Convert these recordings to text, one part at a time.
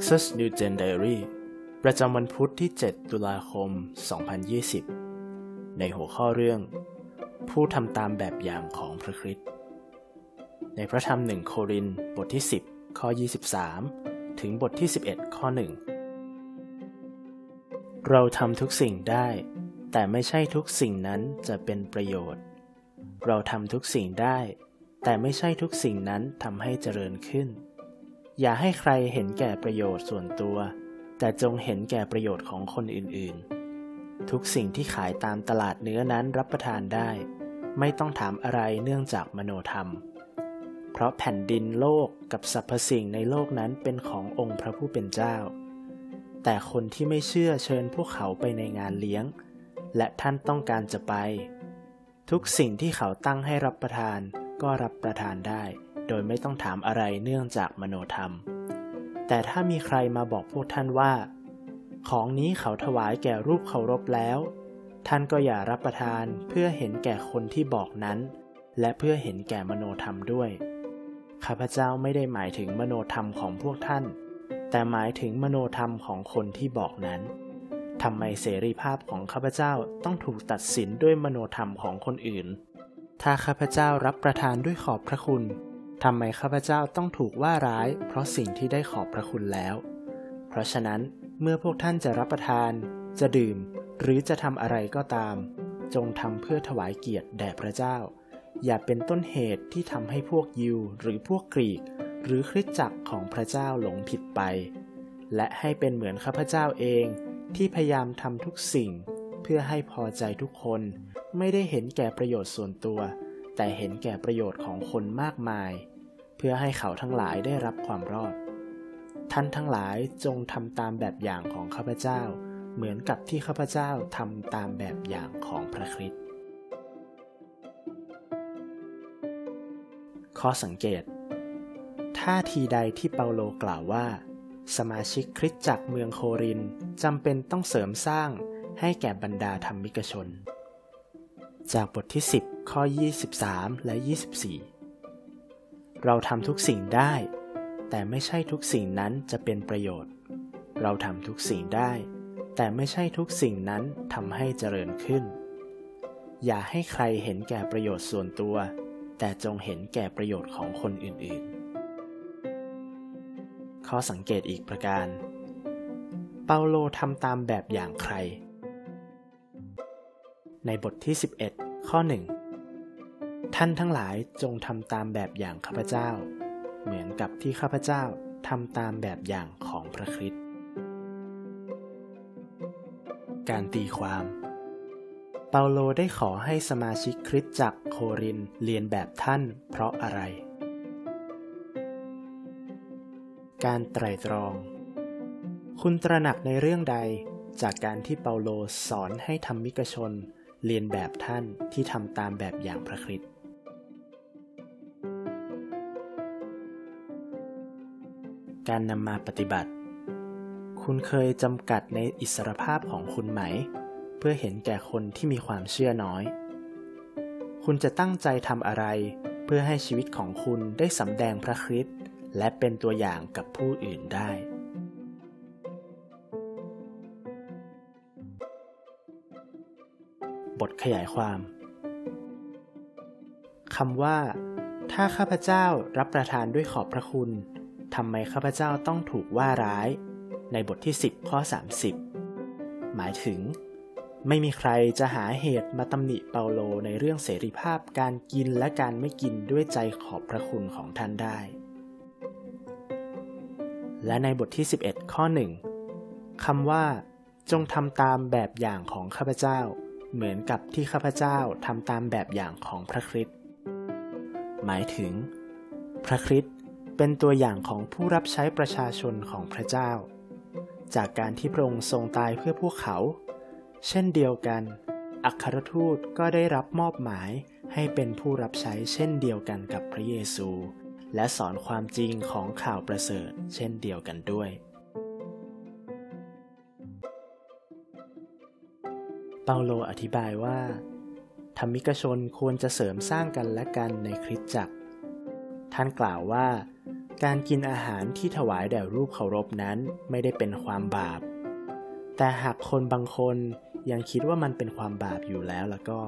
Lexus New Gen Diary ประจำวันพุธที่ 7 ตุลาคม 2020 ในหัวข้อเรื่อง ผู้ทำตามแบบอย่างของพระคริสต์ ในพระธรรมหนึ่งโครินบทที่ 10 ข้อ 23 ถึงบทที่ 11 ข้อ 1 เราทำทุกสิ่งได้ แต่ไม่ใช่ทุกสิ่งนั้นจะเป็นประโยชน์ เราทำทุกสิ่งได้ แต่ไม่ใช่ทุกสิ่งนั้นทำให้เจริญขึ้น อย่าให้ใครเห็นแก่ประโยชน์ส่วนตัว แต่จงเห็นแก่ประโยชน์ของคนอื่นๆ ทุกสิ่งที่ขายตามตลาดเนื้อนั้นรับประทานได้ ไม่ต้องถามอะไรเนื่องจากมโนธรรม เพราะแผ่นดินโลกกับสรรพสิ่งในโลกนั้นเป็นขององค์พระผู้เป็นเจ้า แต่คนที่ไม่เชื่อเชิญพวกเขาไปในงานเลี้ยง และท่านต้องการจะไป ทุกสิ่งที่เขาตั้งให้รับประทานก็รับประทานได้ โดยไม่ต้องถามอะไรเนื่องจากมโนธรรม แต่ถ้ามีใครมาบอกพวกท่านว่า ของนี้เขาถวายแก่รูปเคารพแล้ว ท่านก็อย่ารับประทานเพื่อเห็นแก่คนที่บอกนั้น และเพื่อเห็นแก่มโนธรรมด้วย ข้าพเจ้าไม่ได้หมายถึงมโนธรรมของพวกท่าน แต่หมายถึงมโนธรรมของคนที่บอกนั้นทำไมเสรีภาพของข้าพเจ้าต้องถูกตัดสินด้วยมโนธรรมของคนอื่น ถ้าข้าพเจ้ารับประทานด้วยขอบพระคุณ ทำไมข้าพเจ้าต้องถูกว่าร้าย เพราะสิ่งที่ได้ขอบพระคุณแล้ว เพราะฉะนั้นเมื่อพวกท่านจะรับประทาน จะดื่ม หรือจะทำอะไรก็ตาม จงทำเพื่อถวายเกียรติแด่พระเจ้า อย่าเป็นต้นเหตุที่ทำให้พวกยิว หรือพวกกรีก หรือคริสตจักรของพระเจ้าหลงผิดไป และให้เป็นเหมือนข้าพเจ้าเองที่พยายามทำทุกสิ่ง เพื่อให้พอใจทุกคน ไม่ได้เห็นแก่ประโยชน์ส่วนตัว แต่เห็นแก่ประโยชน์ของคนมากมาย เพื่อให้เขาทั้งหลายได้รับความรอด ท่านทั้งหลายจงทำตามแบบอย่างของข้าพเจ้า เหมือนกับที่ข้าพเจ้าทำตามแบบอย่างของพระคริสต์ข้อสังเกต ท่าทีใดที่เปาโลกล่าวว่า สมาชิกคริสตจักรเมืองโครินจำเป็นต้องเสริมสร้างให้แก่บรรดาธรรมิกชน จากบทที่ 10 ข้อ 23 และ 24 เราทำทุกสิ่งได้ แต่ไม่ใช่ทุกสิ่งนั้นจะเป็นประโยชน์ เราทำทุกสิ่งได้ แต่ไม่ใช่ทุกสิ่งนั้นทำให้เจริญขึ้น อย่าให้ใครเห็นแก่ประโยชน์ส่วนตัว แต่จงเห็นแก่ประโยชน์ของคนอื่นๆ ข้อสังเกตอีกประการ เปาโลทำตามแบบอย่างใคร ในบทที่ 11 ข้อ 1 ท่านทั้งหลายจงทำตามแบบอย่างข้าพเจ้า เหมือนกับที่ข้าพเจ้าทำตามแบบอย่างของพระคริสต์การตีความ เปาโลได้ขอให้สมาชิกคริสตจักรโครินเรียนแบบท่านเพราะอะไร การไตรตรอง คุณตระหนักในเรื่องใดจากการที่เปาโลสอนให้ธรรมิกชนเรียนแบบท่านที่ทำตามแบบอย่างพระคริสต์ การนำมาปฏิบัติ คุณเคยจำกัดในอิสรภาพของคุณไหม เพื่อเห็นแก่คนที่มีความเชื่อน้อย คุณจะตั้งใจทำอะไร เพื่อให้ชีวิตของคุณได้สำแดงพระคริสต์และเป็นตัวอย่างกับผู้อื่นได้บทขยายความคำว่า ถ้าข้าพเจ้ารับประทานด้วยขอบพระคุณ ทำไมข้าพเจ้าต้องถูกว่าร้าย ในบทที่ 10 ข้อ 30 หมายถึง ไม่มีใครจะหาเหตุมาตำหนิเปาโลในเรื่องเสรีภาพการกินและการไม่กินด้วยใจขอบพระคุณของท่านได้ และในบทที่ 11 ข้อ 1คำว่า จงทำตามแบบอย่างของข้าพเจ้า เหมือนกับที่ข้าพเจ้าทำตามแบบอย่างของพระคริสต์หมายถึง พระคริสต์ เป็นตัวอย่างของผู้รับใช้ประชาชนของพระเจ้า จากการที่พระองค์ทรงตายเพื่อพวกเขา เช่นเดียวกัน อัครทูตก็ได้รับมอบหมายให้เป็นผู้รับใช้เช่นเดียวกันกับพระเยซู และสอนความจริงของข่าวประเสริฐเช่นเดียวกันด้วย เปาโลอธิบายว่าธรรมิกชนควรจะเสริมสร้างกันและกันในคริสตจักร ท่านกล่าวว่า การกินอาหารที่ถวายแด่รูปเคารพนั้นไม่ได้เป็นความบาป แต่หากคนบางคนยังคิดว่ามันเป็นความบาปอยู่แล้วแล้วก็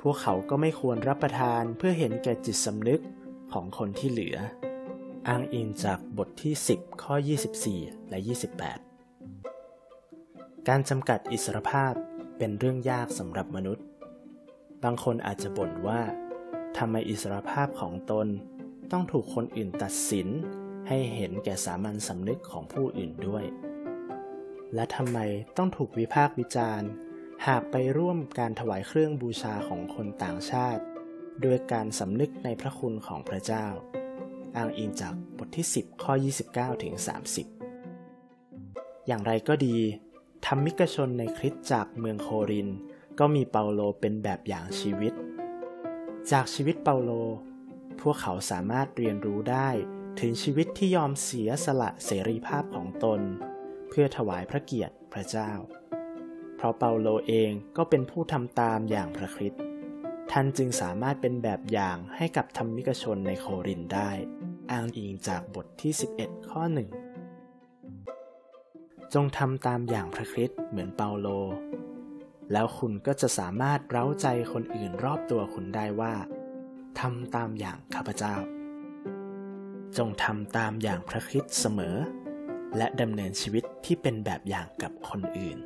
พวกเขาก็ไม่ควรรับประทานเพื่อเห็นแก่จิตสำนึกของคนที่เหลือ อ้างอิงจากบทที่ 10 ข้อ 24 และ 28 การจำกัดอิสรภาพเป็นเรื่องยากสำหรับมนุษย์ บางคนอาจจะบ่นว่าทำไมอิสรภาพของตน ต้องถูกคนอื่นตัดสิน ให้เห็นแก่สามัญสำนึกของผู้อื่นด้วย และทำไมต้องถูกวิพากษ์วิจารณ์ หากไปร่วมการถวายเครื่องบูชาของคนต่างชาติด้วยการสำนึกในพระคุณของพระเจ้า อ้างอิงจากบทที่ 10 ข้อ 29 ถึง 30 อย่างไรก็ดีธรรมิกชนในคริสตจากเมืองโคริน ก็มีเปาโลเป็นแบบอย่างชีวิต จากชีวิตเปาโล พวกเขาสามารถเรียนรู้ได้ถึงชีวิตที่ยอมเสียสละเสรีภาพของตน เพื่อถวายพระเกียรติพระเจ้า เพราะเปาโลเองก็เป็นผู้ทำตามอย่างพระคริสต์ท่านจึงสามารถเป็นแบบอย่างให้กับธรรมิกชนในโครินได้ อ้างอิงจากบทที่ 11 ข้อหนึ่งจงทำตามอย่างพระคริสต์เหมือนเปาโล แล้วคุณก็จะสามารถเร้าใจคนอื่นรอบตัวคุณได้ว่า ทำตามอย่างข้าพเจ้า จงทำตามอย่างพระคริสต์เสมอ และดำเนินชีวิตที่เป็นแบบอย่างกับคนอื่น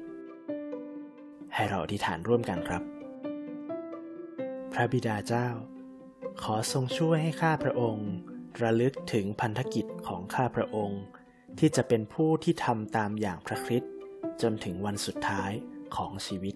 ให้เราอธิษฐานร่วมกันครับ พระบิดาเจ้า ขอทรงช่วยให้ข้าพระองค์ ระลึกถึงพันธกิจของข้าพระองค์ ที่จะเป็นผู้ที่ทำตามอย่างพระคริสต์จนถึงวันสุดท้ายของชีวิต